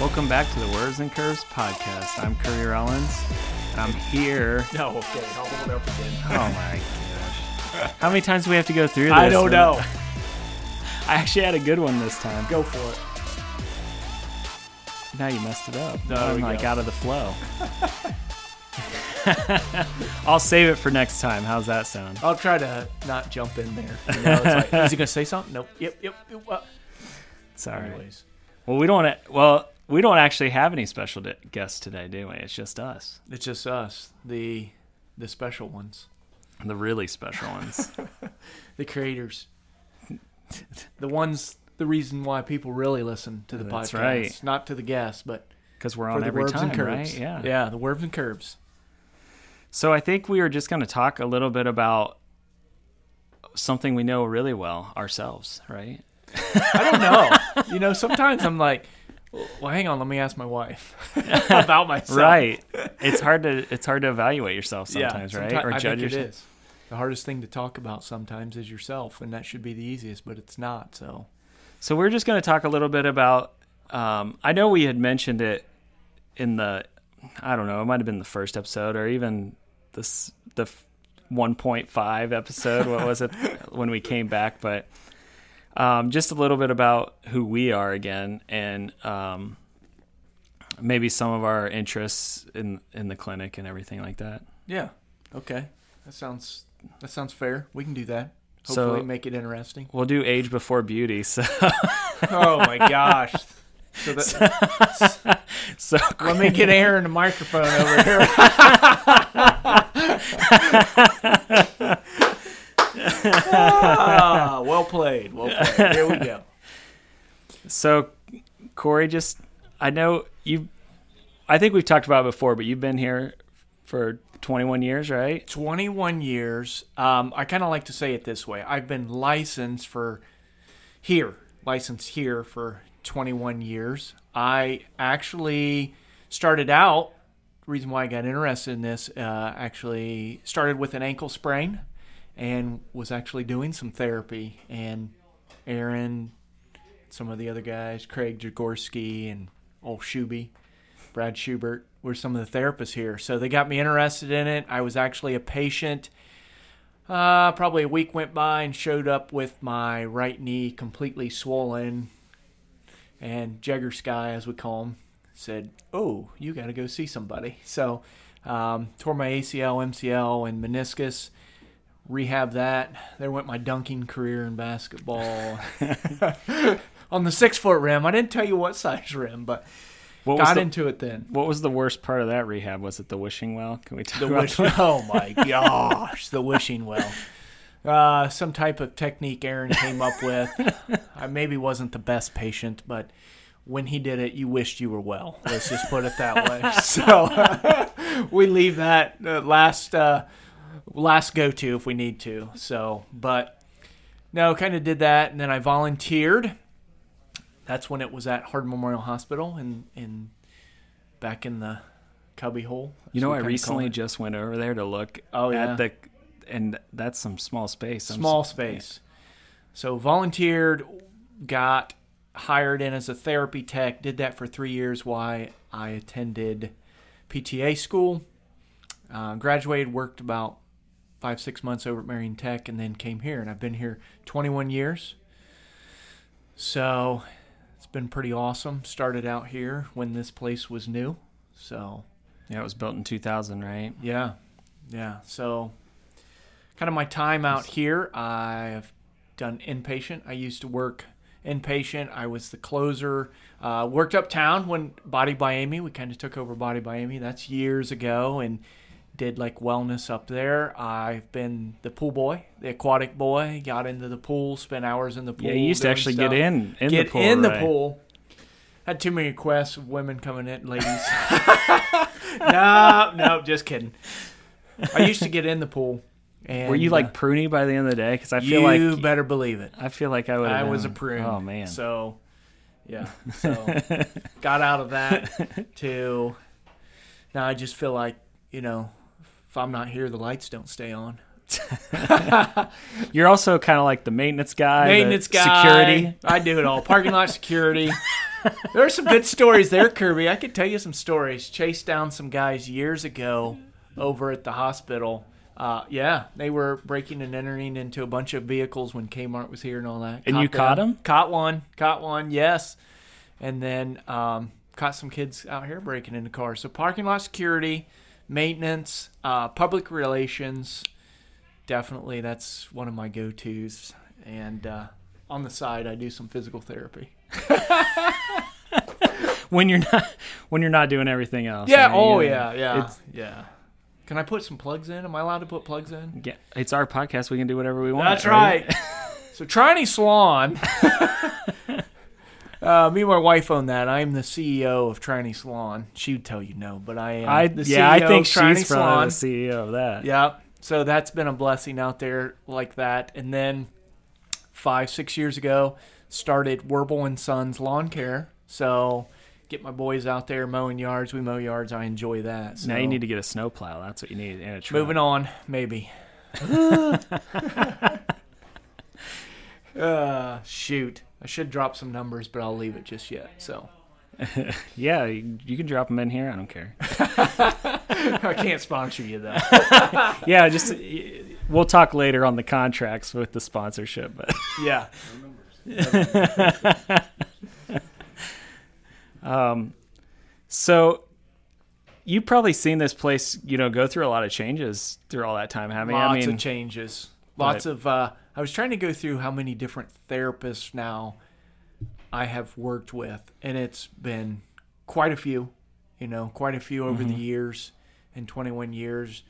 Welcome back to the Words and Curves podcast. I'm Courier Ellens, and I'm here. No, okay, I'll hold it up again. Oh my gosh. How many times do we have to go through this? I don't know. I actually had a good one this time. Go for it. Now you messed it up. There I'm like go. out of the flow. I'll save it for next time. How's that sound? I'll try to not jump in there. You know, it's like, is he gonna say something? Nope. Yep. Yep. yep, uh, Sorry. Anyways, Well, we don't. Well, we don't actually have any special guests today, do we? It's just us, it's just us, the the special ones, the really special ones. the creators, the ones. The reason why people really listen to the That's podcast, right. not to the guests, but Because we're on the every time, and curves. right? Yeah. yeah, the verbs and curves. So I think we are just going to talk a little bit about something we know really well ourselves, right? I don't know. You know, sometimes I'm like, well, hang on, let me ask my wife about myself. Right. it's hard to it's hard to evaluate yourself sometimes, yeah, right? Or I judge think yourself. is. The hardest thing to talk about sometimes is yourself, and that should be the easiest, but it's not. So So we're just going to talk a little bit about. Um, I know we had mentioned it in the, I don't know, it might have been the first episode or even this the 1.5 episode. What was it when we came back? But um, just a little bit about who we are again, and um, maybe some of our interests in in the clinic and everything like that. yeah, okay, that sounds that sounds fair. We can do that. So- Hopefully, make it interesting. We'll do age before beauty. So oh my gosh! So that, so let me get Aaron the microphone over here. ah, well played. Well played. Here we go. So, Corey, just I know you. I think we've talked about it before, but you've been here for 21 years, right? 21 years. Um, I kind of like to say it this way I've been licensed for here, licensed here for 21 years. I actually started out, reason why I got interested in this, uh, actually started with an ankle sprain and was actually doing some therapy. And Aaron, some of the other guys, Craig Jagorsky and old Shuby, Brad Schubert were some of the therapists here. So they got me interested in it. I was actually a patient. Uh, probably a week went by and showed up with my right knee completely swollen. And Jagger Sky, as we call him, said, Oh, you got to go see somebody. So, um, tore my ACL, MCL, and meniscus. Rehab that. There went my dunking career in basketball. On the six foot rim. I didn't tell you what size rim, but What got the, into it then. What was the worst part of that rehab? Was it the wishing well? Can we talk The about wish- that? oh my gosh, the wishing well. Uh, some type of technique Aaron came up with. I maybe wasn't the best patient, but when he did it, you wished you were well. Let's just put it that way. So we leave that uh, last uh, last go to if we need to. So, but no, kind of did that, and then I volunteered. That's when it was at Hardin Memorial Hospital in in back in the cubby hole. You know, I recently just went over there to look Oh, yeah. at the, and that's some small space. I'm small space. So volunteered, got hired in as a therapy tech. Did that for three years. Why I attended PTA school. Uh, graduated, worked about five six months over at Marion Tech, and then came here. And I've been here 21 years. So it's been pretty awesome. Started out here when this place was new. So Yeah, it was built in 2000, right? yeah, yeah. So, kind of my time out here, I've done inpatient. I used to work inpatient. I was the closer. Uh, worked uptown when Body by Amy. We kind of took over Body by Amy. That's years ago, and did like wellness up there. I've been the pool boy, the aquatic boy. Got into the pool, spent hours in the pool. Yeah, you used to actually stuff. get in in get the pool. in the pool. Had too many requests of women coming in, ladies. no, no, just kidding. I used to get in the pool. And, Were you uh, like pruny by the end of the day? Because I feel you like you better believe it. I feel like I would. I was a prune. Oh man. So, yeah. So, got out of that to now. I just feel like you know, if I'm not here, the lights don't stay on. You're also kind of like the maintenance guy, Maintenance guy, security. I do it all. Parking lot security. there are some good stories there, Kirby. I could tell you some stories. Chased down some guys years ago over at the hospital. Uh, yeah, they were breaking and entering into a bunch of vehicles when Kmart was here and all that. And you caught them? 'em? Caught one. Caught one. Yes. And then um, caught some kids out here breaking into cars. So parking lot security, maintenance, uh, public relations. Definitely, that's one of my go-tos. And uh, on the side, I do some physical therapy. when you're not when you're not doing everything else. Yeah. I mean, Oh you- yeah. Yeah. Yeah. Can I put some plugs in? Am I allowed to put plugs in? yeah, it's our podcast. We can do whatever we want. That's right. so Trinity Salon. uh, me and my wife own that. I'm the CEO of Trinity Salon. She'd tell you no, but I am. I the yeah, I think of Trinity she's probably the CEO of that. Yep. So that's been a blessing out there like that. And then five, six years ago, started Werble and Sons Lawn Care. So get my boys out there mowing yards. We mow yards. I enjoy that. So Now you need to get a snowplow. That's what you need. And a truck. moving on, maybe. uh, shoot. I should drop some numbers, but I'll leave it just yet. So Yeah, you, you can drop them in here. I don't care. I can't sponsor you though. yeah, just we'll talk later on the contracts with the sponsorship. But yeah. Um, so you've probably seen this place, you know, go through a lot of changes through all that time. Having, Lots I mean, of changes. Lots Right. of. Uh, I was trying to go through how many different therapists now I have worked with, and it's been quite a few. You know, quite a few over Mm-hmm. the years, in 21 years.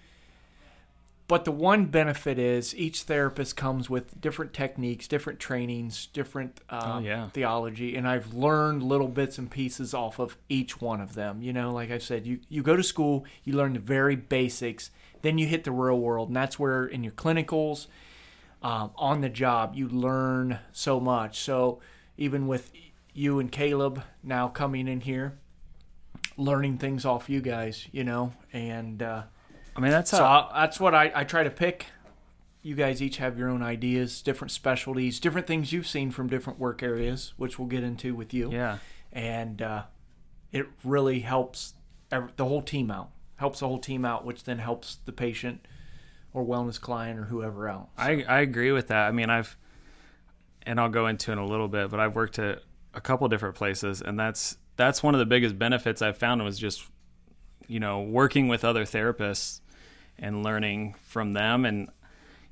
But the one benefit is each therapist comes with different techniques, different trainings, different uh, Oh, yeah. theology, and I've learned little bits and pieces off of each one of them. You know, like I said, you you go to school, you learn the very basics, then you hit the real world, and that's where in your clinicals, um, on the job, you learn so much. So even with you and Caleb now coming in here, learning things off you guys, you know, and. Uh, I mean, that's so how. I, that's what I, I try to pick. You guys each have your own ideas, different specialties, different things you've seen from different work areas, which we'll get into with you. yeah, And uh, it really helps ev- the whole team out. Helps the whole team out, which then helps the patient or wellness client or whoever else. I I agree with that. I mean, I've and I'll go into it in a little bit, but I've worked at a couple different places, and that's that's one of the biggest benefits I've found was just you know working with other therapists and learning from them, and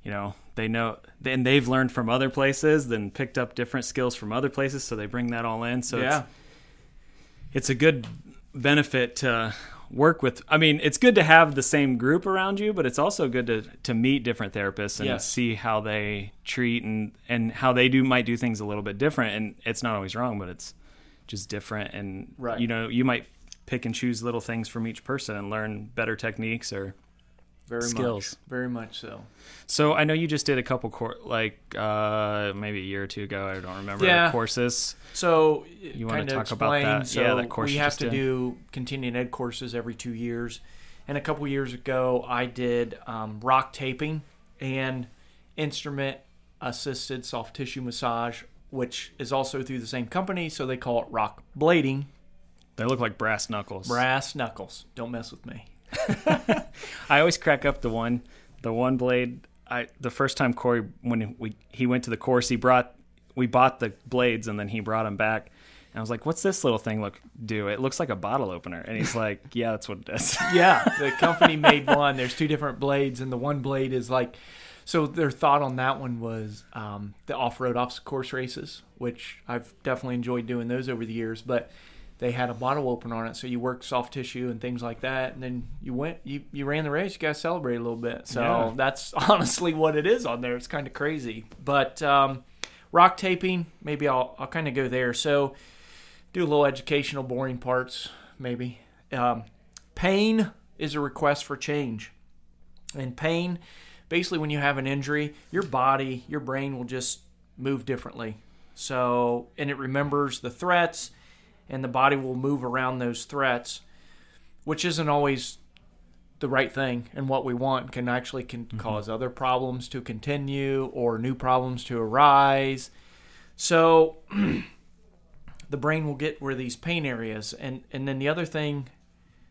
you know they know and they've learned from other places, then picked up different skills from other places, so they bring that all in. So yeah. it's, it's a good benefit to work with i mean it's good to have the same group around you but it's also good to to meet different therapists and Yes. see how they treat and and how they do might do things a little bit different and it's not always wrong but it's just different and Right. you know you might pick and choose little things from each person and learn better techniques or Very skills. much. Very much so. so i know you just did a couple cour like uh maybe a year or two ago i don't remember Yeah. courses So You wanna kind of talk about that? So Yeah, that course we have to did. do continuing ed courses every two years, and a couple years ago I did um, rock taping and instrument assisted soft tissue massage, which is also through the same company, so they call it rock blading. they look like brass knuckles Brass knuckles. Don't mess with me. I always crack up the one, the one blade. I the first time Corey when we he went to the course, he brought we bought the blades and then he brought them back. And I was like, "What's this little thing look do? It looks like a bottle opener." And he's like, "Yeah, that's what it does." yeah, the company made one. There's two different blades, and the one blade is like. So their thought on that one was um, the off-road off course races, which I've definitely enjoyed doing those over the years. But they had a bottle opener on it, so you work soft tissue and things like that, and then you went, you you ran the race. You got to celebrate a little bit. So Yeah. that's honestly what it is on there. It's kind of crazy, but um, rock taping, maybe I'll I'll kind of go there. So do a little educational, boring parts, maybe. Um, pain is a request for change. And pain, basically, when you have an injury, your body, your brain will just move differently. So, and it remembers the threats, and the body will move around those threats, which isn't always the right thing and what we want can actually can cause other problems to continue or new problems to arise. So the brain will get where these pain areas. And, and then the other thing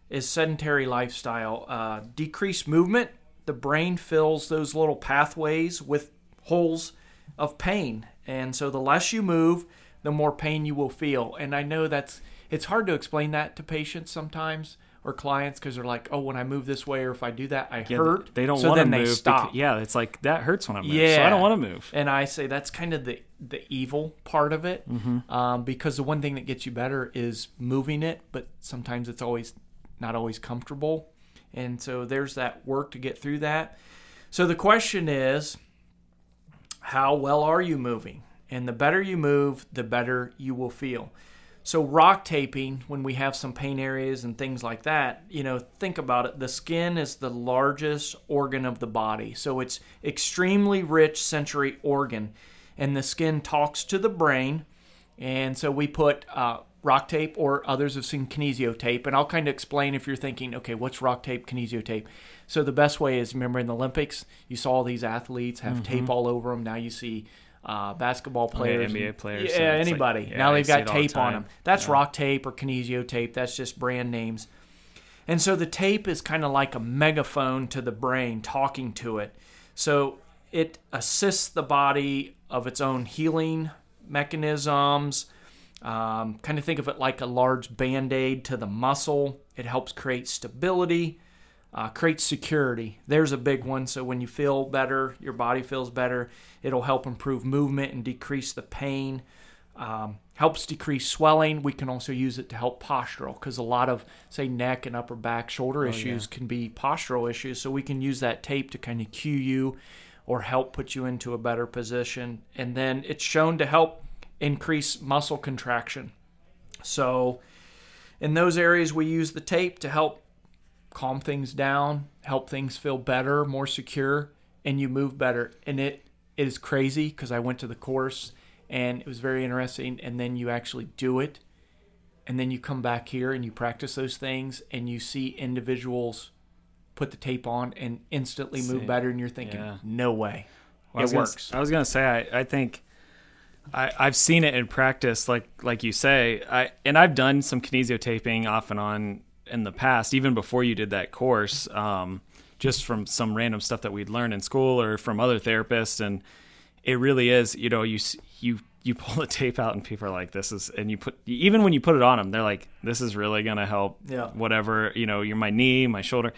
is sedentary lifestyle. Uh, decreased movement, the brain fills those little pathways with holes of pain. And so the less you move, the more pain you will feel. And I know that's it's hard to explain that to patients sometimes or clients because they're like, "Oh, when I move this way or if I do that, I Yeah, hurt." They don't so want to move. They stop. yeah, it's like that hurts when I move. So I don't want to move. And I say that's kind of the the evil part of it, Mm-hmm. um, because the one thing that gets you better is moving it, but sometimes it's always not always comfortable, and so there's that work to get through that. So the question is, how well are you moving? And the better you move, the better you will feel. So rock taping, when we have some pain areas and things like that, you know, think about it. The skin is the largest organ of the body. So it's extremely rich sensory organ. And the skin talks to the brain. And so we put uh, rock tape, or others have seen kinesio tape. And I'll kind of explain if you're thinking, okay, what's rock tape, kinesio tape? So the best way is remember in the Olympics, you saw all these athletes have tape all over them. Now you see uh, basketball players, NBA players, yeah, so it's like- anybody. yeah, now they've got all the tape on them. That's Yeah. rock tape or kinesio tape. That's just brand names. And so the tape is kind of like a megaphone to the brain talking to it. So it assists the body of its own healing mechanisms. Um, kind of think of it like a large band aid to the muscle. It helps create stability, uh, creates security. There's a big one. So when you feel better, your body feels better. It'll help improve movement and decrease the pain. Um, helps decrease swelling. We can also use it to help postural because a lot of, say, neck and upper back, shoulder issues can be postural issues. So we can use that tape to kind of cue you or help put you into a better position. And then it's shown to help increase muscle contraction. So in those areas, we use the tape to help calm things down, help things feel better, more secure, and you move better. And it, it is crazy because I went to the course and it was very interesting. And then you actually do it. And then you come back here and you practice those things and you see individuals put the tape on and instantly move See, better. And you're thinking, yeah. no way. Well, I it gonna- works. I was gonna say I, I think I, I've seen it in practice, like like you say. I and I've done some kinesio taping off and on in the past, even before you did that course, um, just from some random stuff that we'd learned in school or from other therapists, and it really is. You know, you you you pull the tape out and people are like, "This is," and you put even when you put it on them, they're like, "This is really gonna help." Yeah. Whatever you know, you're my knee, my shoulder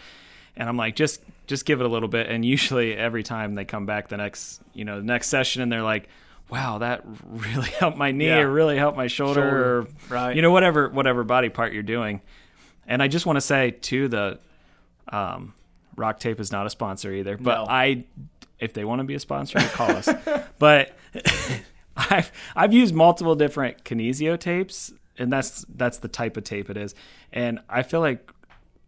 and I'm like, just just give it a little bit. And usually every time they come back the next you know the next session, and they're like, wow, that really helped my knee Yeah. or really helped my shoulder, Shoulder, or right. you know whatever whatever body part you're doing. And I just want to say too the um, rock tape is not a sponsor either, but No. I if they want to be a sponsor, call us. But I've I've used multiple different kinesio tapes, and that's that's the type of tape it is. And I feel like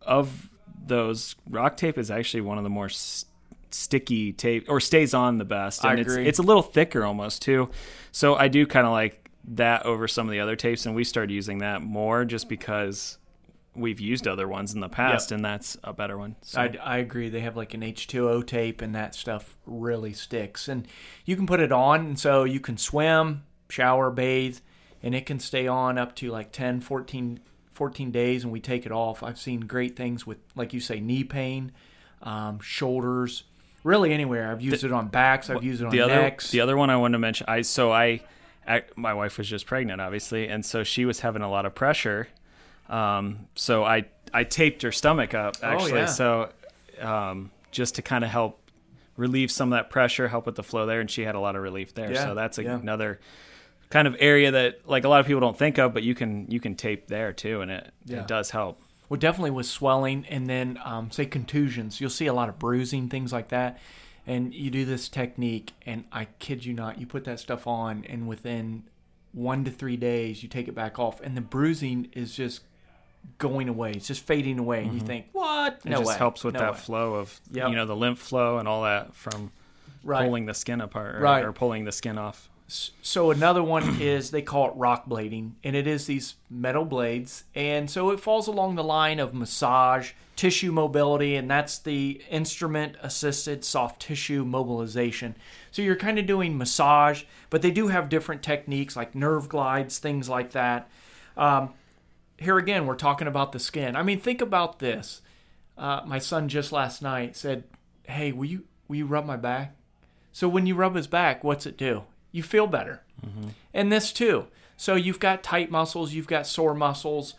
of those, rock tape is actually one of the more s- sticky tape or stays on the best. I And it's agree. it's a little thicker almost too. So I do kind of like that over some of the other tapes, and we started using that more just because we've used other ones in the past, and that's a better one. So. I, I agree. They have like an H2O tape, and that stuff really sticks. And you can put it on, and so you can swim, shower, bathe, and it can stay on up to like 10, 14, 14 days, and we take it off. I've seen great things with, like you say, knee pain, um, shoulders, really anywhere. I've used it on backs, I've used it on the other necks. the other one I wanted to mention. I so I, I my wife was just pregnant, obviously, and so she was having a lot of pressure. Um, so I I taped her stomach up actually. Oh, yeah. So um, just to kind of help relieve some of that pressure, help with the flow there, and she had a lot of relief there. Yeah, So that's yeah. another kind of area that like a lot of people don't think of, but you can you can tape there too, and it it does help. Well, definitely with swelling, and then um, say contusions. You'll see a lot of bruising, things like that. And you do this technique, and I kid you not, you put that stuff on, and within one to three days, you take it back off, and the bruising is just going away. It's just fading away, and you think, "What? Mm-hmm. It No just way. helps with No that way." flow of Yep. you know the lymph flow and all that from Right. pulling the skin apart or, Right. or pulling the skin off. So another one is they call it rock blading, and it is these metal blades, and so it falls along the line of massage, tissue mobility, and that's the instrument assisted soft tissue mobilization. So you're kind of doing massage, but they do have different techniques like nerve glides, things like that. Um, here again, we're talking about the skin. I mean, think about this. Uh, my son just last night said, "Hey, will you will you rub my back?" So when you rub his back, what's it do? You feel better. And this too. So you've got tight muscles, you've got sore muscles.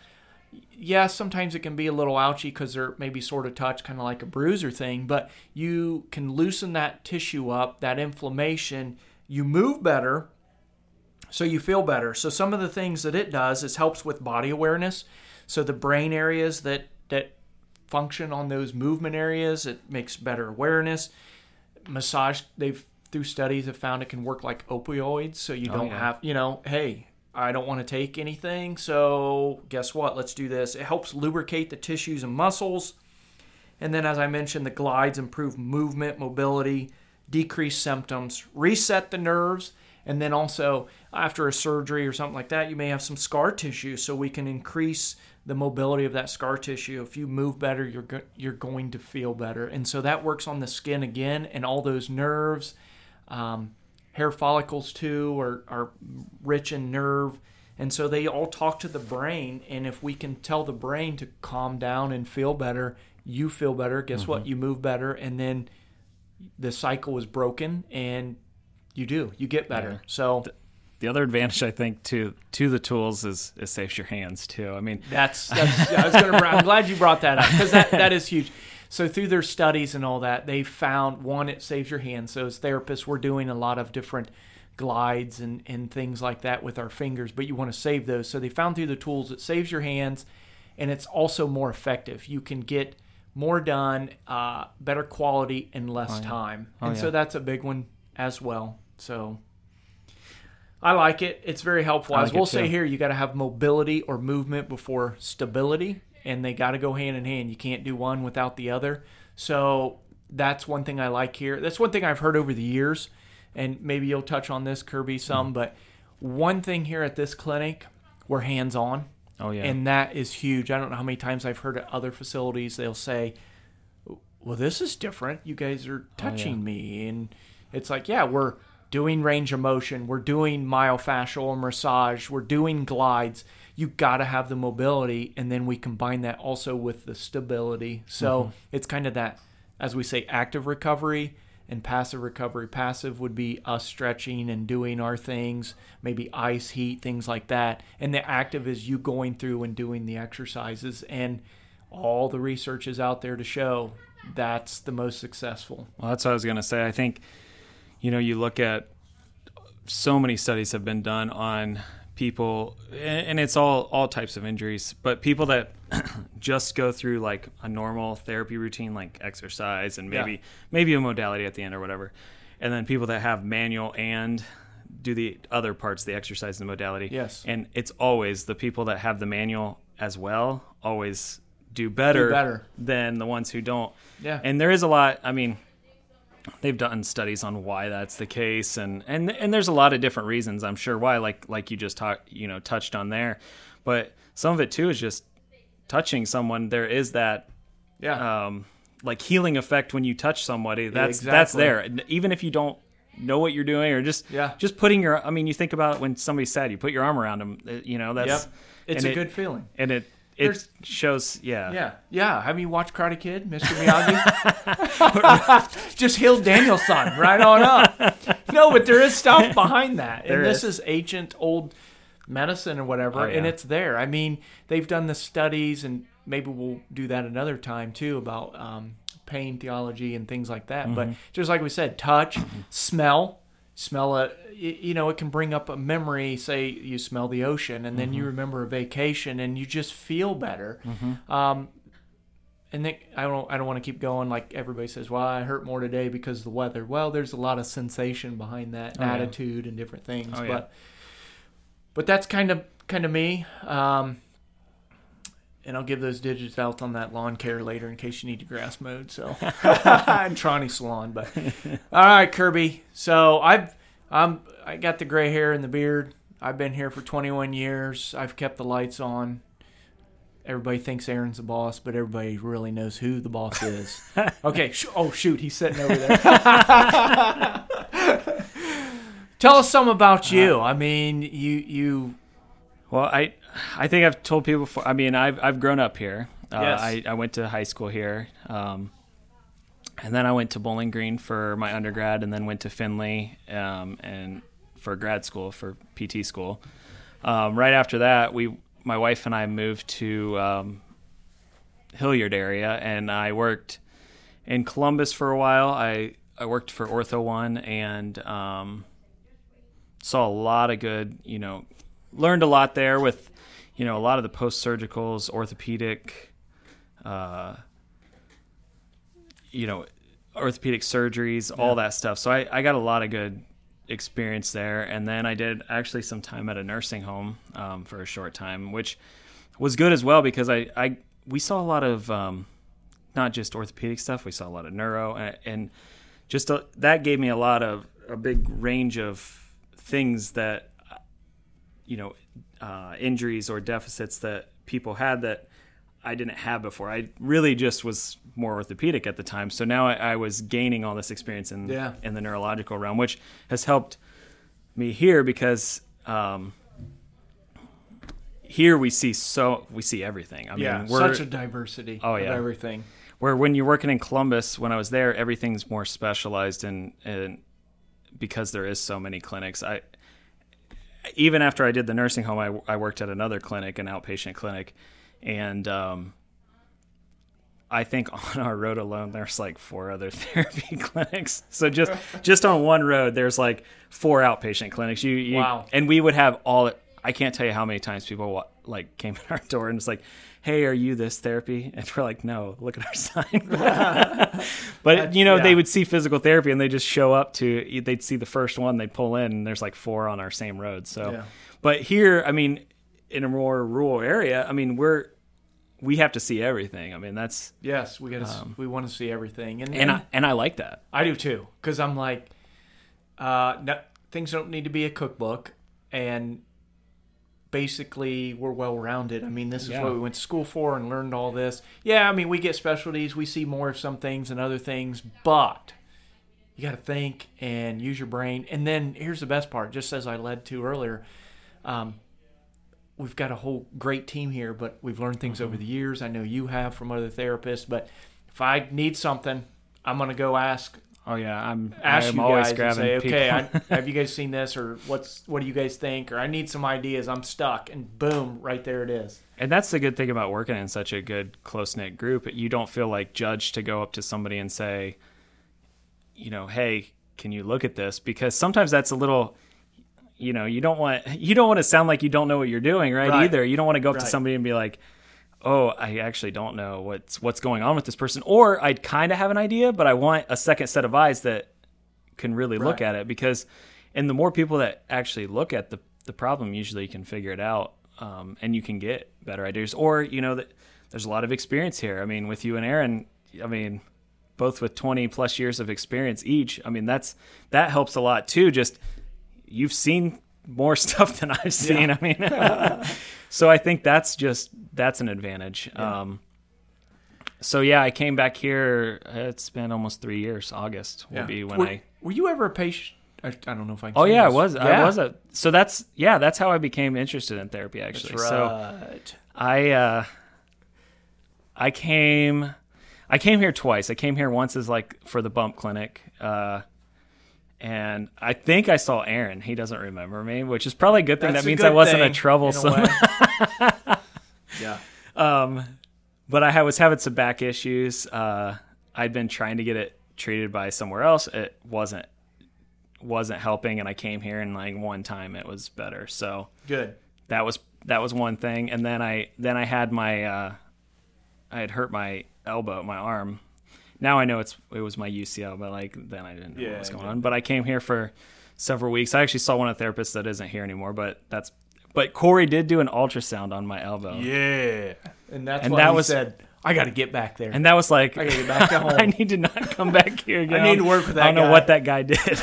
Yes, sometimes it can be a little ouchy because they're maybe sort of touch, kind of like a bruiser thing, but you can loosen that tissue up, that inflammation. You move better, so you feel better. So some of the things that it does is helps with body awareness. So the brain areas that that function on those movement areas, it makes better awareness. Massage, they've through studies have found it can work like opioids, so you Oh, don't yeah. have, you know, hey, I don't want to take anything, so guess what? Let's do this. It helps lubricate the tissues and muscles. And then, as I mentioned, the glides improve movement, mobility, decrease symptoms, reset the nerves, and then also after a surgery or something like that, you may have some scar tissue, so we can increase the mobility of that scar tissue. If you move better, you're go- you're going to feel better, and so that works on the skin again and all those nerves. Um, hair follicles too are are rich in nerve. And so they all talk to the brain, and if we can tell the brain to calm down and feel better, you feel better. Guess what? You move better, and then the cycle is broken, and you do. You get better. Yeah. So The other advantage I think to to the tools is it saves your hands too. I mean, that's, that's I was gonna. I'm glad you brought that up because that, that is huge. So through their studies and all that, they found one, it saves your hands. So as therapists, we're doing a lot of different glides and, and things like that with our fingers, but you want to save those. So they found through the tools it saves your hands, and it's also more effective. You can get more done, uh, better quality in less time, Oh, and yeah. so that's a big one as well. So. I like it. It's very helpful. I As we'll say here, you got to have mobility or movement before stability, and they got to go hand in hand. You can't do one without the other. So that's one thing I like here. That's one thing I've heard over the years, and maybe you'll touch on this, Kirby, some. Mm-hmm. But one thing here at this clinic, we're hands on, oh yeah, and that is huge. I don't know how many times I've heard at other facilities they'll say, "Well, this is different. You guys are oh, touching me," and it's like, yeah, we're doing range of motion, we're doing myofascial massage, we're doing glides. You got to have the mobility, and then we combine that also with the stability. So mm-hmm. it's kind of that, as we say, active recovery and passive recovery. Passive would be us stretching and doing our things, maybe ice, heat, things like that. And the active is you going through and doing the exercises. And all the research is out there to show that's the most successful. Well, that's what I was going to say. I think, you know, you look at so many studies have been done on people, and it's all all types of injuries, but people that just go through like a normal therapy routine, like exercise and maybe Yeah. maybe a modality at the end or whatever, and then people that have manual and do the other parts, the exercise and the modality. Yes. and it's always the people that have the manual as well always do better, better. than the ones who don't. Yeah. And there is a lot. I mean, they've done studies on why that's the case, and and and there's a lot of different reasons. I'm sure why, like like you just talked, you know, touched on there. But some of it too is just touching someone. There is that yeah. um, like healing effect when you touch somebody. That's that's there. Even if you don't know what you're doing, or just Yeah. just putting your. I mean, you think about when somebody's sad, you put your arm around them. uh, You know, that's yep. It's a it- good feeling. and it it shows. Yeah. Yeah, yeah. Have you watched Karate Kid, Mr. Miyagi? Just Hill Daniel-san, right on up. No, but there is stuff behind that, There and this is. is ancient old medicine or whatever, Oh, and it's there. I mean, they've done the studies, and maybe we'll do that another time too about um, pain theology and things like that. But Mm-hmm. just like we said, touch, smell. Smell it you know, it can bring up a memory. Say you smell the ocean, and then you Mm-hmm. remember a vacation, and you just feel better. Um, and then I don't I don't want to keep going like everybody says, well, I hurt more today because of the weather. Well, there's a lot of sensation behind that, Oh, yeah. attitude and different things. Oh, yeah. But but that's kind of kind of me. Um, and I'll give those digits out on that lawn care later in case you need to grass mowed. So and Trinity Salon. But all right, Kirby. So I've I'm I got the gray hair and the beard. I've been here for 21 years. I've kept the lights on. Everybody thinks Aaron's the boss, but everybody really knows who the boss is. okay. Sh- oh shoot, he's sitting over there. Tell us some about uh-huh. you. I mean, you you Well, I I think I've told people before. I mean, I've I've grown up here. Uh, Yes. I I went to high school here, um, and then I went to Bowling Green for my undergrad, and then went to Findlay um, and for grad school for PT school. Um, right after that, we my wife and I moved to um, Hilliard area, and I worked in Columbus for a while. I I worked for Ortho One and um, saw a lot of good, you know, learned a lot there with, you know, a lot of the post surgicals, orthopedic, uh, you know, orthopedic surgeries, all that stuff. So I, I got a lot of good experience there. And then I did actually some time at a nursing home um, for a short time, which was good as well because I, I we saw a lot of um, not just orthopedic stuff. We saw a lot of neuro and, and just a, that gave me a lot of a big range of things that you know uh, injuries or deficits that people had that I didn't have before. I really just was more orthopedic at the time, so now I, I was gaining all this experience in Yeah. in the neurological realm, which has helped me here because um, here we see so we see everything. I mean, yeah, we're, such a diversity Oh, of yeah. everything. where when you're working in Columbus, when I was there, everything's more specialized and and because there is so many clinics. I even after I did the nursing home, I, I worked at another clinic, an outpatient clinic, and um, I think on our road alone, there's like four other therapy clinics. So just just on one road, there's like four outpatient clinics. You, you Wow. and we would have all. I can't tell you how many times people like came in our door and it's like, "Hey, are you this therapy?" And we're like, "No, look at our sign." but you know, yeah. they would see physical therapy and they just show up to. They'd see the first one, they'd pull in, and there's like four on our same road. So, Yeah. but here, I mean, in a more rural area, I mean, we're we have to see everything. I mean, that's Yes, we got to we want to see everything, and and I, and I like that. I do too, because I'm like, uh, no, things don't need to be a cookbook, and basically we're well rounded. I mean, this is Yeah. what we went to school for and learned all this. Yeah, I mean, we get specialties, we see more of some things and other things, but you got to think and use your brain. And then here's the best part, just as I led to earlier. Um, We've got a whole great team here, but we've learned things over the years. I know you have from other therapists, but if I need something, I'm gonna go ask Oh yeah, I'm ask I'm you always guys and say, people. okay, I, have you guys seen this, or what's what do you guys think, or I need some ideas. I'm stuck, and boom, right there it is. And that's the good thing about working in such a good close knit group. You don't feel like judged to go up to somebody and say, you know, hey, can you look at this? Because sometimes that's a little, you know, you don't want you don't want to sound like you don't know what you're doing, right? Right. Either you don't want to go up to somebody and be like, oh, I actually don't know what's what's going on with this person, or I'd kind of have an idea, but I want a second set of eyes that can really look at it because, and the more people that actually look at the the problem, usually you can figure it out, um, and you can get better ideas. Or you know that there's a lot of experience here. I mean, with you and Aaron, I mean, both with 20 plus years of experience each. I mean, that's that helps a lot too. Just you've seen more stuff than I've seen. I mean, so I think that's just that's an advantage. Um, so yeah, I came back here. It's been almost three years. August will be when were, I. were you ever a patient? I, I don't know if I. Can Oh yeah, I this. was. I was a. So that's yeah. That's how I became interested in therapy. Actually, That's so. I uh, I came I came here twice. I came here once as like for the bump clinic. Uh, and I think I saw Aaron. He doesn't remember me, which is probably a good thing. That's that means I wasn't a troublesome. way. yeah. um, but I was having some back issues. Uh, I'd been trying to get it treated by somewhere else. It wasn't wasn't helping, and I came here and like one time it was better. So Good. that was that was one thing and then i then i had my uh i had hurt my elbow my arm now i know it's it was my ucl but like then i didn't know Yeah, what was going yeah. on but i came here for several weeks i actually saw one of the therapists that isn't here anymore but that's but corey did do an ultrasound on my elbow Yeah. And that's And why that he was- said, I got to get back there. and that was like I gotta get back to home. i need to not come back here again I need to work with that. i don't that know what that guy did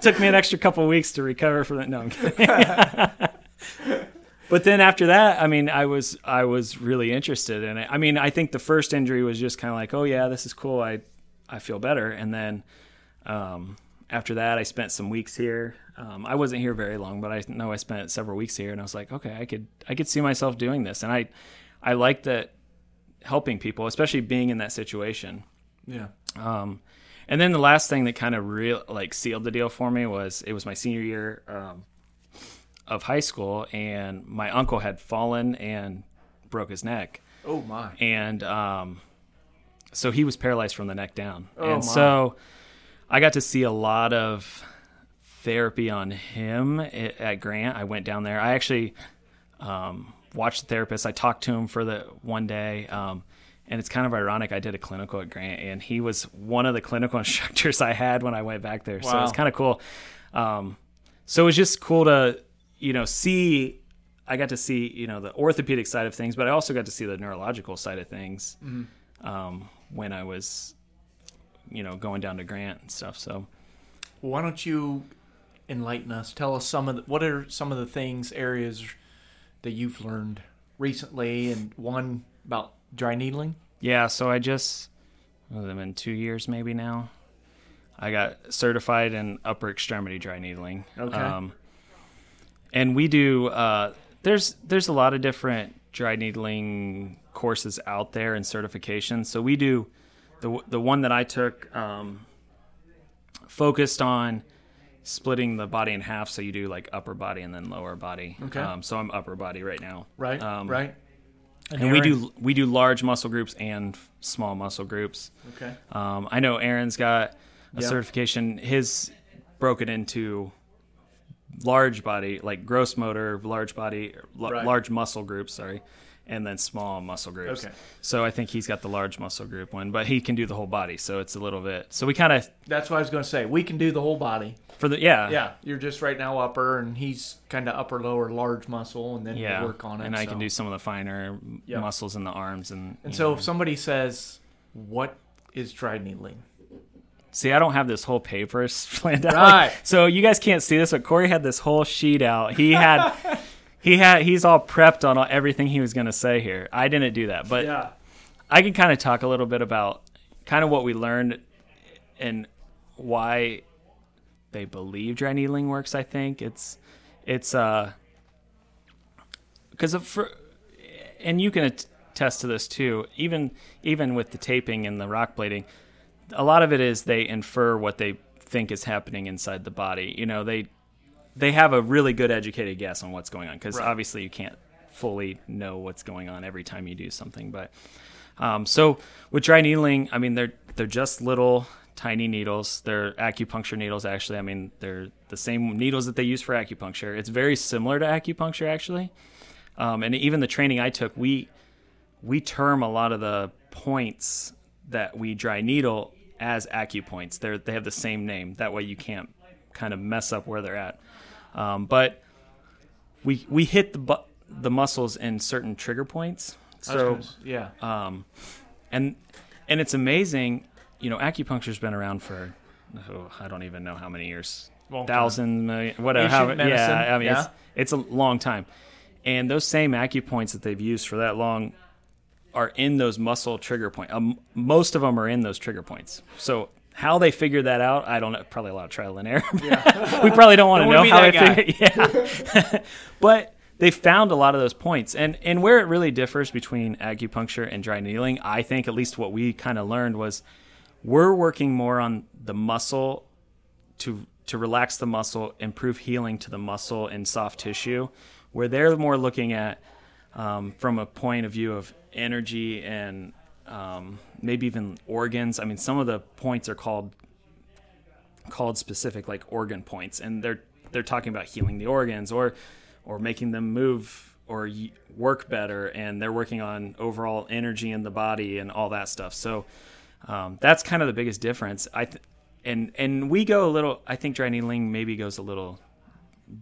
Took me an extra couple weeks to recover from that. No, I'm kidding. but then after that, I mean, I was I was really interested in it. I mean, I think the first injury was just kind of like, oh yeah, this is cool. I I feel better, and then um, after that, I spent some weeks here. Um, I wasn't here very long, but I know I spent several weeks here, and I was like, okay, I could I could see myself doing this, and I I like that helping people, especially being in that situation. Yeah. Um, and then the last thing that kind of real like sealed the deal for me was it was my senior year um, of high school, and my uncle had fallen and broke his neck, Oh my. and um, so he was paralyzed from the neck down, Oh, and my. so I got to see a lot of therapy on him at Grant. I went down there. I actually um, watched the therapist. I talked to him for the one day. Um, and it's kind of ironic. I did a clinical at Grant, and he was one of the clinical instructors I had when I went back there. So Wow. it's kind of cool. Um, so it was just cool to, you know, see. I got to see, you know, the orthopedic side of things, but I also got to see the neurological side of things um, when I was, you know, going down to Grant and stuff. So Why don't you enlighten us? Tell us some of the, what are some of the things, areas that you've learned recently, and one about dry needling. Yeah, so I just what have been two years maybe now. I got certified in upper extremity dry needling. Okay. Um, and we do uh, there's there's a lot of different dry needling courses out there and certifications. So we do the the one that I took um, focused on splitting the body in half. So you do like upper body and then lower body. Okay. Um, so I'm upper body right now. Right. Um, right. and we do we do large muscle groups and small muscle groups. Okay. Um, I know Aaron's got a Yep. certification. His broken into large body, like gross motor, large body, l- Right. large muscle groups. Sorry, and then small muscle groups. Okay. So I think he's got the large muscle group one, but he can do the whole body. So it's a little bit. So we kind of That's what I was going to say. We can do the whole body. for the yeah Yeah, you're just right now upper, and he's kind of upper, lower, large muscle, and then yeah work on it. and I so. can do some of the finer Yep. muscles in the arms and And so, know. if somebody says, "What is dry needling?" See, I don't have this whole paper planned out. Right. So you guys can't see this, but Corey had this whole sheet out. He had, he had, he's all prepped on all, everything he was going to say here. I didn't do that, but Yeah. I can kind of talk a little bit about kind of what we learned and why they believe dry needling works. I think it's, it's, uh, because for, and you can attest to this too. Even even with the taping and the rock blading, a lot of it is they infer what they think is happening inside the body. You know, they they have a really good educated guess on what's going on because Right. obviously you can't fully know what's going on every time you do something. But um, so with dry needling, I mean they're they're just little tiny needles. They're acupuncture needles actually. I mean they're the same needles that they use for acupuncture. It's very similar to acupuncture actually. Um, and even the training I took, we we term a lot of the points that we dry needle as acupoints. They're they have the same name. That way you can't kind of mess up where they're at. Um, but we we hit the bu- the muscles in certain trigger points. So yeah. um, and and it's amazing. You know, acupuncture's been around for oh, I don't even know how many years, Long time. thousand million, whatever. How, yeah, I mean yeah. it's it's a long time, and those same acupoints that they've used for that long are in those muscle trigger points. Um, most of them are in those trigger points. So how they figured that out, I don't know. Probably a lot of trial and error. we probably don't want to know how they figured. Yeah, but they found a lot of those points, and and where it really differs between acupuncture and dry needling, I think at least what we kind of learned was we're working more on the muscle to to relax the muscle, improve healing to the muscle and soft tissue, where they're more looking at um, from a point of view of energy and um, maybe even organs. I mean, some of the points are called called specific like organ points, and they're they're talking about healing the organs or or making them move or work better, and they're working on overall energy in the body and all that stuff. So um, that's kind of the biggest difference. I th- and and we go a little. I think dry needling maybe goes a little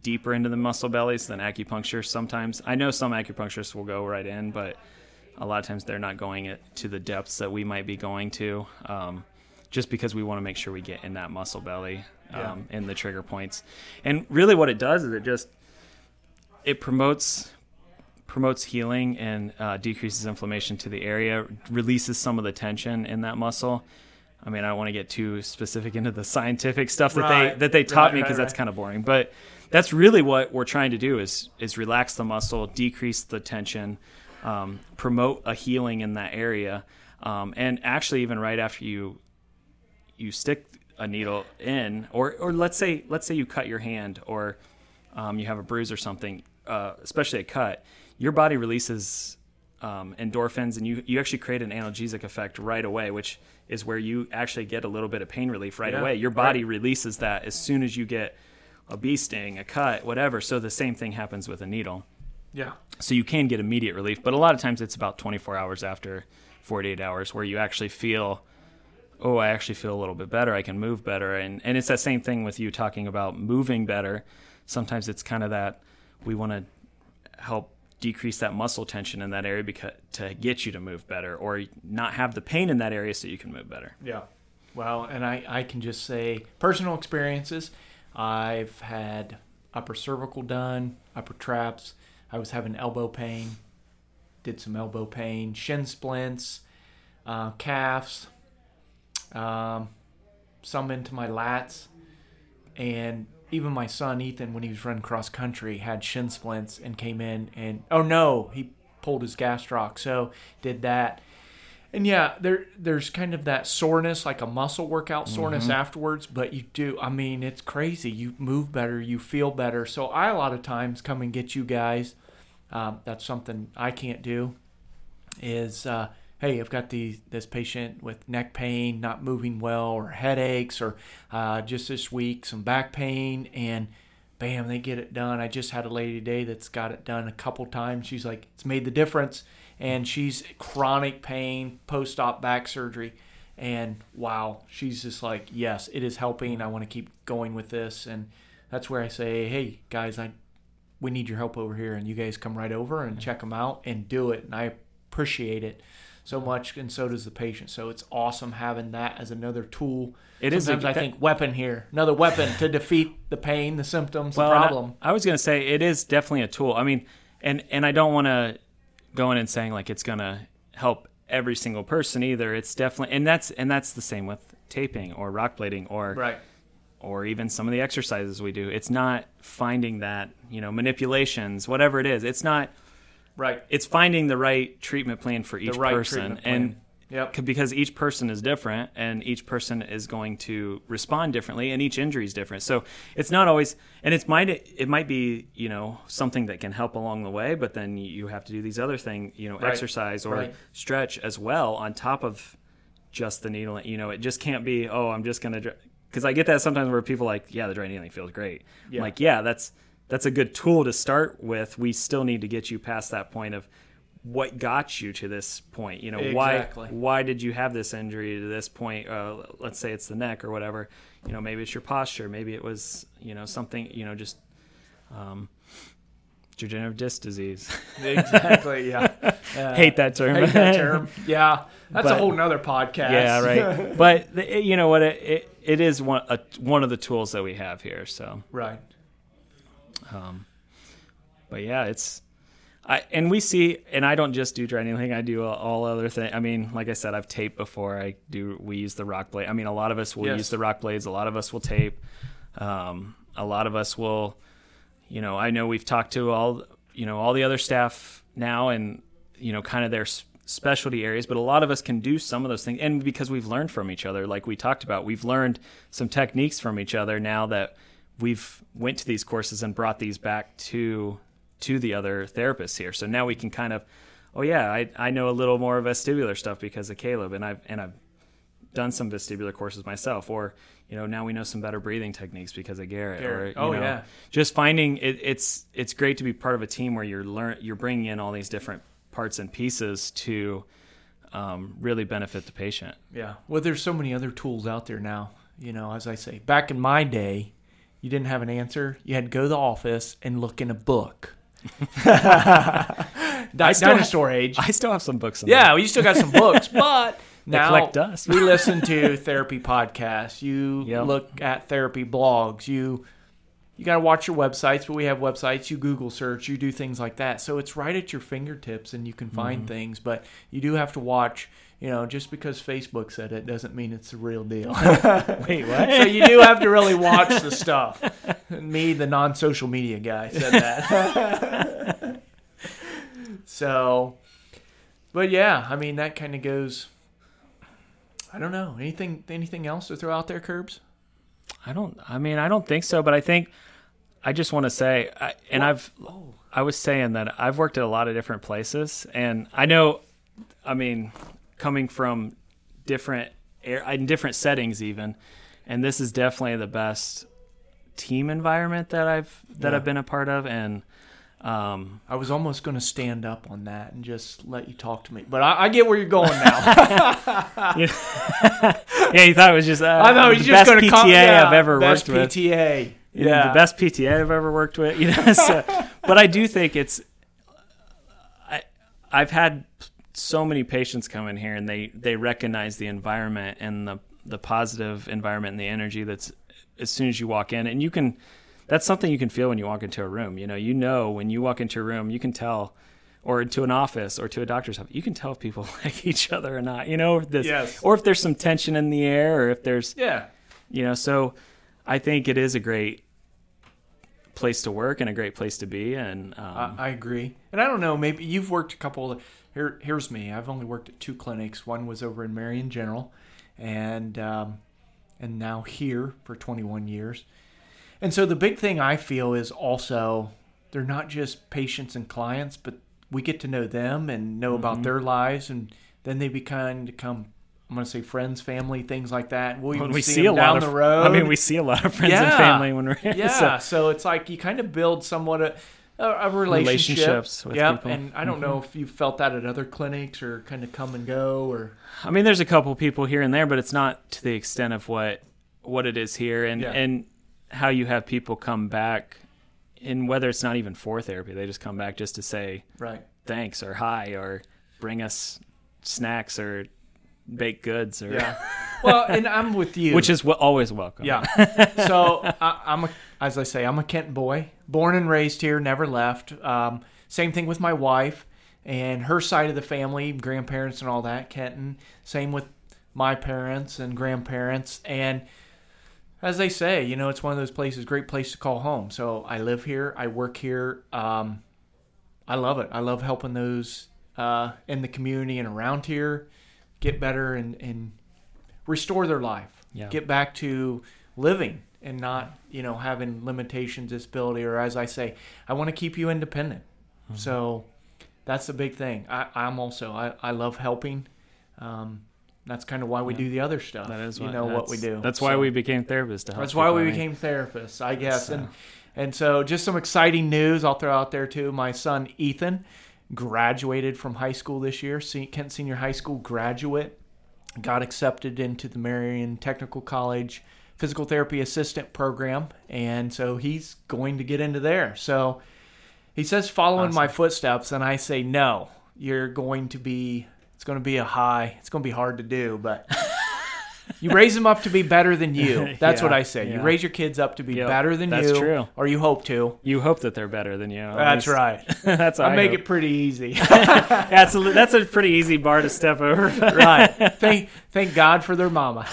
deeper into the muscle bellies than acupuncture. Sometimes I know some acupuncturists will go right in, but a lot of times they're not going it to the depths that we might be going to, um, just because we want to make sure we get in that muscle belly. Yeah. um, in the trigger points. And really, what it does is it just it promotes promotes healing and uh, decreases inflammation to the area, releases some of the tension in that muscle. I mean, I don't want to get too specific into the scientific stuff that Right. they that they taught Right, me because right, that's kind of boring. But that's really what we're trying to do is is relax the muscle, decrease the tension, um, promote a healing in that area, um, and actually even right after you you stick a needle in, or or let's say let's say you cut your hand or um, you have a bruise or something, uh, especially a cut, your body releases um, endorphins, and you you actually create an analgesic effect right away, which is where you actually get a little bit of pain relief right Yeah, away. Your body right. releases that as soon as you get a bee sting, a cut, whatever. So the same thing happens with a needle. Yeah. So you can get immediate relief, but a lot of times it's about 24 hours after 48 hours where you actually feel, oh, I actually feel a little bit better. I can move better. And, and it's that same thing with you talking about moving better. Sometimes it's kind of that we want to help decrease that muscle tension in that area because to get you to move better or not have the pain in that area so you can move better. Yeah. Well, and I, I can just say personal experiences. I've had upper cervical done, upper traps. I was having elbow pain, did some elbow pain, shin splints, uh, calves, um, some into my lats, and even my son Ethan, when he was running cross country, had shin splints and came in and oh no, he pulled his gastroc, so did that. And yeah, there there's kind of that soreness, like a muscle workout soreness afterwards. But you do, I mean, it's crazy. You move better, you feel better. So I a lot of times come and get you guys. Um, that's something I can't do. Is uh, hey, I've got the this patient with neck pain, not moving well, or headaches, or uh, just this week some back pain, and bam, they get it done. I just had a lady today that's got it done a couple times. She's like, it's made the difference, and she's chronic pain post op back surgery. And wow, she's just like, yes, it is helping. I want to keep going with this, and that's where I say, hey guys, I we need your help over here, and you guys come right over and check them out and do it. And I appreciate it so much, and so does the patient. So it's awesome having that as another tool. It is a- Sometimes I that- think weapon here, another weapon to defeat the pain, the symptoms, the and I- problem. I, was going to say it is definitely a tool. I mean, and and I don't want to go in and saying like it's going to help every single person either. It's definitely and that's and that's the same with taping or rock blading or right. Or even some of the exercises we do. It's not finding that, you know, manipulations, whatever it is. It's not Right. it's finding the right treatment plan for each right person and Yep. because each person is different and each person is going to respond differently and each injury is different so it's not always and it's might it might be you know something that can help along the way but then you have to do these other things, you know Right. exercise or Right. stretch as well on top of just the needle you know it just can't be oh i'm just gonna because i get that sometimes where people are like yeah the dry needling feels great I'm Yeah. like yeah that's that's a good tool to start with we still need to get you past that point of what got you to this point you know Exactly. why why did you have this injury to this point uh, let's say it's the neck or whatever you know maybe it's your posture maybe it was you know something you know just um degenerative disc disease exactly. Yeah. Uh, hate that term hate that term. Yeah. That's a whole nother podcast. yeah right but the, you know what it, it, it is one a, one of the tools that we have here so right. Um, but yeah, it's I and we see, and I don't just do dry needling. I do all other things. I mean, like I said, I've taped before. I do. We use the rock blade. I mean, a lot of us will Yes. use the rock blades. A lot of us will tape. Um, a lot of us will. You know, I know we've talked to all you know all the other staff now, and you know, kind of their specialty areas. But a lot of us can do some of those things, and because we've learned from each other, like we talked about, we've learned some techniques from each other now that we've went to these courses and brought these back to to the other therapists here. So now we can kind of, oh yeah, I, I know a little more vestibular stuff because of Caleb, and I've and I've done some vestibular courses myself, or you know now we know some better breathing techniques because of Garrett. Garrett. Or, you Oh, know, yeah. just finding it, it's it's great to be part of a team where you're learn you're bringing in all these different parts and pieces to um, really benefit the patient. Yeah. Well, there's so many other tools out there now. You know, as I say, back in my day, you didn't have an answer. You had to go to the office and look in a book. Di- still dinosaur age. I still have some books. In Yeah, well, you still got some books, but now collect dust. we listen to therapy podcasts. You Yep. look at therapy blogs. You you got to watch your websites, but we have websites. You Google search. You do things like that. So it's right at your fingertips, and you can find Mm-hmm. things. But you do have to watch. You know, just because Facebook said it doesn't mean it's the real deal. Wait, what? so you do have to really watch the stuff. Me, the non-social media guy, said that. so, but yeah, I mean that kind of goes. I don't know anything. Anything else to throw out there, Curbs? I don't. I mean, I don't think so. But I think I just want to say, I, and I've oh. I was saying that I've worked at a lot of different places, and I know. I mean, coming from different air in different settings, even, and this is definitely the best team environment that I've that Yeah. I've been a part of, and. Um, I was almost going to stand up on that and just let you talk to me, but I, I get where you're going now. yeah, you thought it was just uh, I know he's best just going to PTA come. Yeah, I've ever worked with. PTA. Yeah, the best PTA I've ever worked with. You know, so, but I do think it's. I I've had so many patients come in here and they they recognize the environment and the the positive environment and the energy that's as soon as you walk in and you can that's something you can feel when you walk into a room you know you know when you walk into a room you can tell or into an office or to a doctor's office you can tell if people like each other or not you know this Yes. or if there's some tension in the air or if there's yeah. you know so i think it is a great place to work and a great place to be and um, I, I agree. And I don't know, maybe you've worked a couple of here here's me. I've only worked at two clinics. One was over in Marion General and um, and now here for 21 years. And so the big thing I feel is also they're not just patients and clients, but we get to know them and know about mm-hmm. their lives and then they become become I'm going to say friends, family, things like that. We'll even we see, see, them a down lot the road. i mean we see a lot of friends and family when we're here, Yeah, so, so, it's like you kind of build somewhat a, a, relationship. Relationships with Yep, people. and I don't know mm-hmm. if you felt that at other clinics or kind of come and go or I mean, there's a couple people here and there, but it's not to the extent of what what it is here, and Yeah. and how you have people come back, and whether it's not even for therapy, they just come back just to say right. thanks or hi or bring us snacks or baked goods or Yeah. well, and I'm with you. which is w- always welcome. yeah. so I, I'm a, as I say, I'm a Kent boy, born and raised here, never left. Um, same thing with my wife and her side of the family, grandparents and all that, Kenton. Same with my parents and grandparents. And as they say, you know, it's one of those places, great place to call home. So I live here, I work here. Um, I love it. I love helping those uh, in the community and around here get better and, and restore their life. Yeah. Get back to living and not, you know, having limitations, disability, or as I say, I want to keep you independent. Mm-hmm. So that's the big thing. I, I'm also I, I love helping. Um, that's kind of why we do the other stuff. that is you know what we do. That's why So- we became therapists. To help that's why we became therapists, I guess. So- And and so just some exciting news I'll throw out there too. My son Ethan graduated from high school this year. Kent Senior High School graduate. Got accepted into the Marion Technical College physical therapy assistant program and so he's going to get into there. So he says following my footsteps and I say no. You're going to be it's going to be a high. It's going to be hard to do, but you raise them up to be better than you. That's what I say. You raise your kids up to be Yep, better than that's you. true. Or you hope to. You hope that they're better than you. That's least. right. that's I I make hope. it pretty easy. That's a, that's a pretty easy bar to step over. right. Thank thank God for their mama.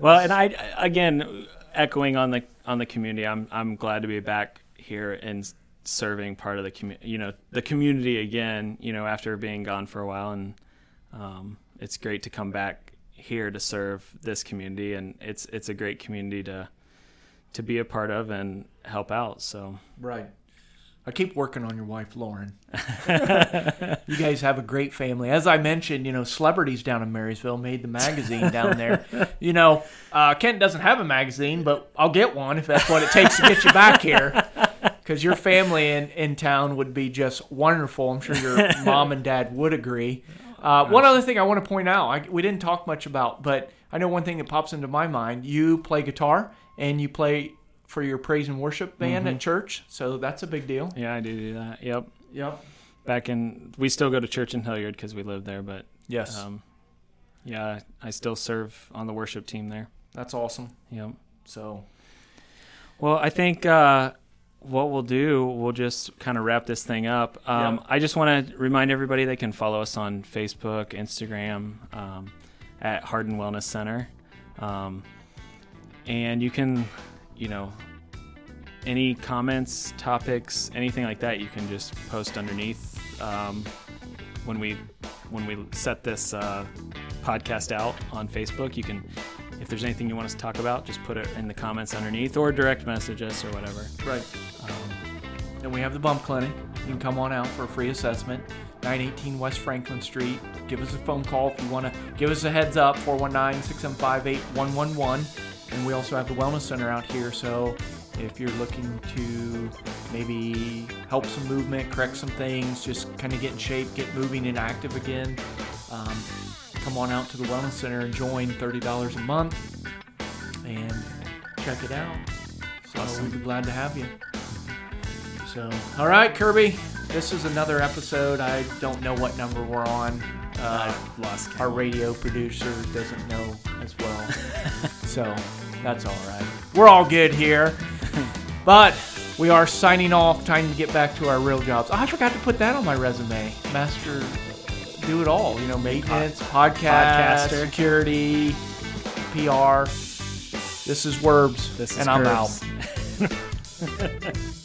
Well, and I again echoing on the on the community. I'm I'm glad to be back here and serving part of the community. You know, the community again. You know, after being gone for a while, and um, it's great to come back here to serve this community, and it's it's a great community to to be a part of and help out. So Right. I keep working on your wife, Lauren. you guys have a great family. As I mentioned, you know, celebrities down in Marysville made the magazine down there. You know, uh, Kent doesn't have a magazine, but I'll get one if that's what it takes to get you back here. Because your family in, in town would be just wonderful. I'm sure your mom and dad would agree. Uh, one other thing I want to point out, I, we didn't talk much about, but I know one thing that pops into my mind. You play guitar and you play for your praise and worship band at church, so that's a big deal. yeah, I do do that. Yep. Yep. back in we still go to church in Hilliard because we live there, but Yes, um, yeah, I still serve on the worship team there. that's awesome. Yep. So Well, I think uh, what we'll do, we'll just kind of wrap this thing up. Um, Yeah. I just want to remind everybody they can follow us on Facebook, Instagram, um, at Hardin Wellness Center. Um, and you can, you know, any comments, topics, anything like that, you can just post underneath um, when we when we set this uh, podcast out on Facebook. You can, if there's anything you want us to talk about, just put it in the comments underneath or direct message us or whatever. right. And we have the bump clinic. You can come on out for a free assessment. 918 West Franklin Street. Give us a phone call if you want to give us a heads up 419 675 8111. And we also have the Wellness Center out here. So if you're looking to maybe help some movement, correct some things, just kind of get in shape, get moving and active again, um, come on out to the Wellness Center and join $30 a month and check it out. So Awesome. we'd be glad to have you. So, all right, Kirby. This is another episode. I don't know what number we're on. Uh, I've lost count. our radio producer doesn't know as well. so, that's all right. We're all good here. But we are signing off. Time to get back to our real jobs. Oh, I forgot to put that on my resume. Master, do it all. You know, maintenance, podcast, podcaster. security, PR. This is Werbs, This is and I'm Curbs. out.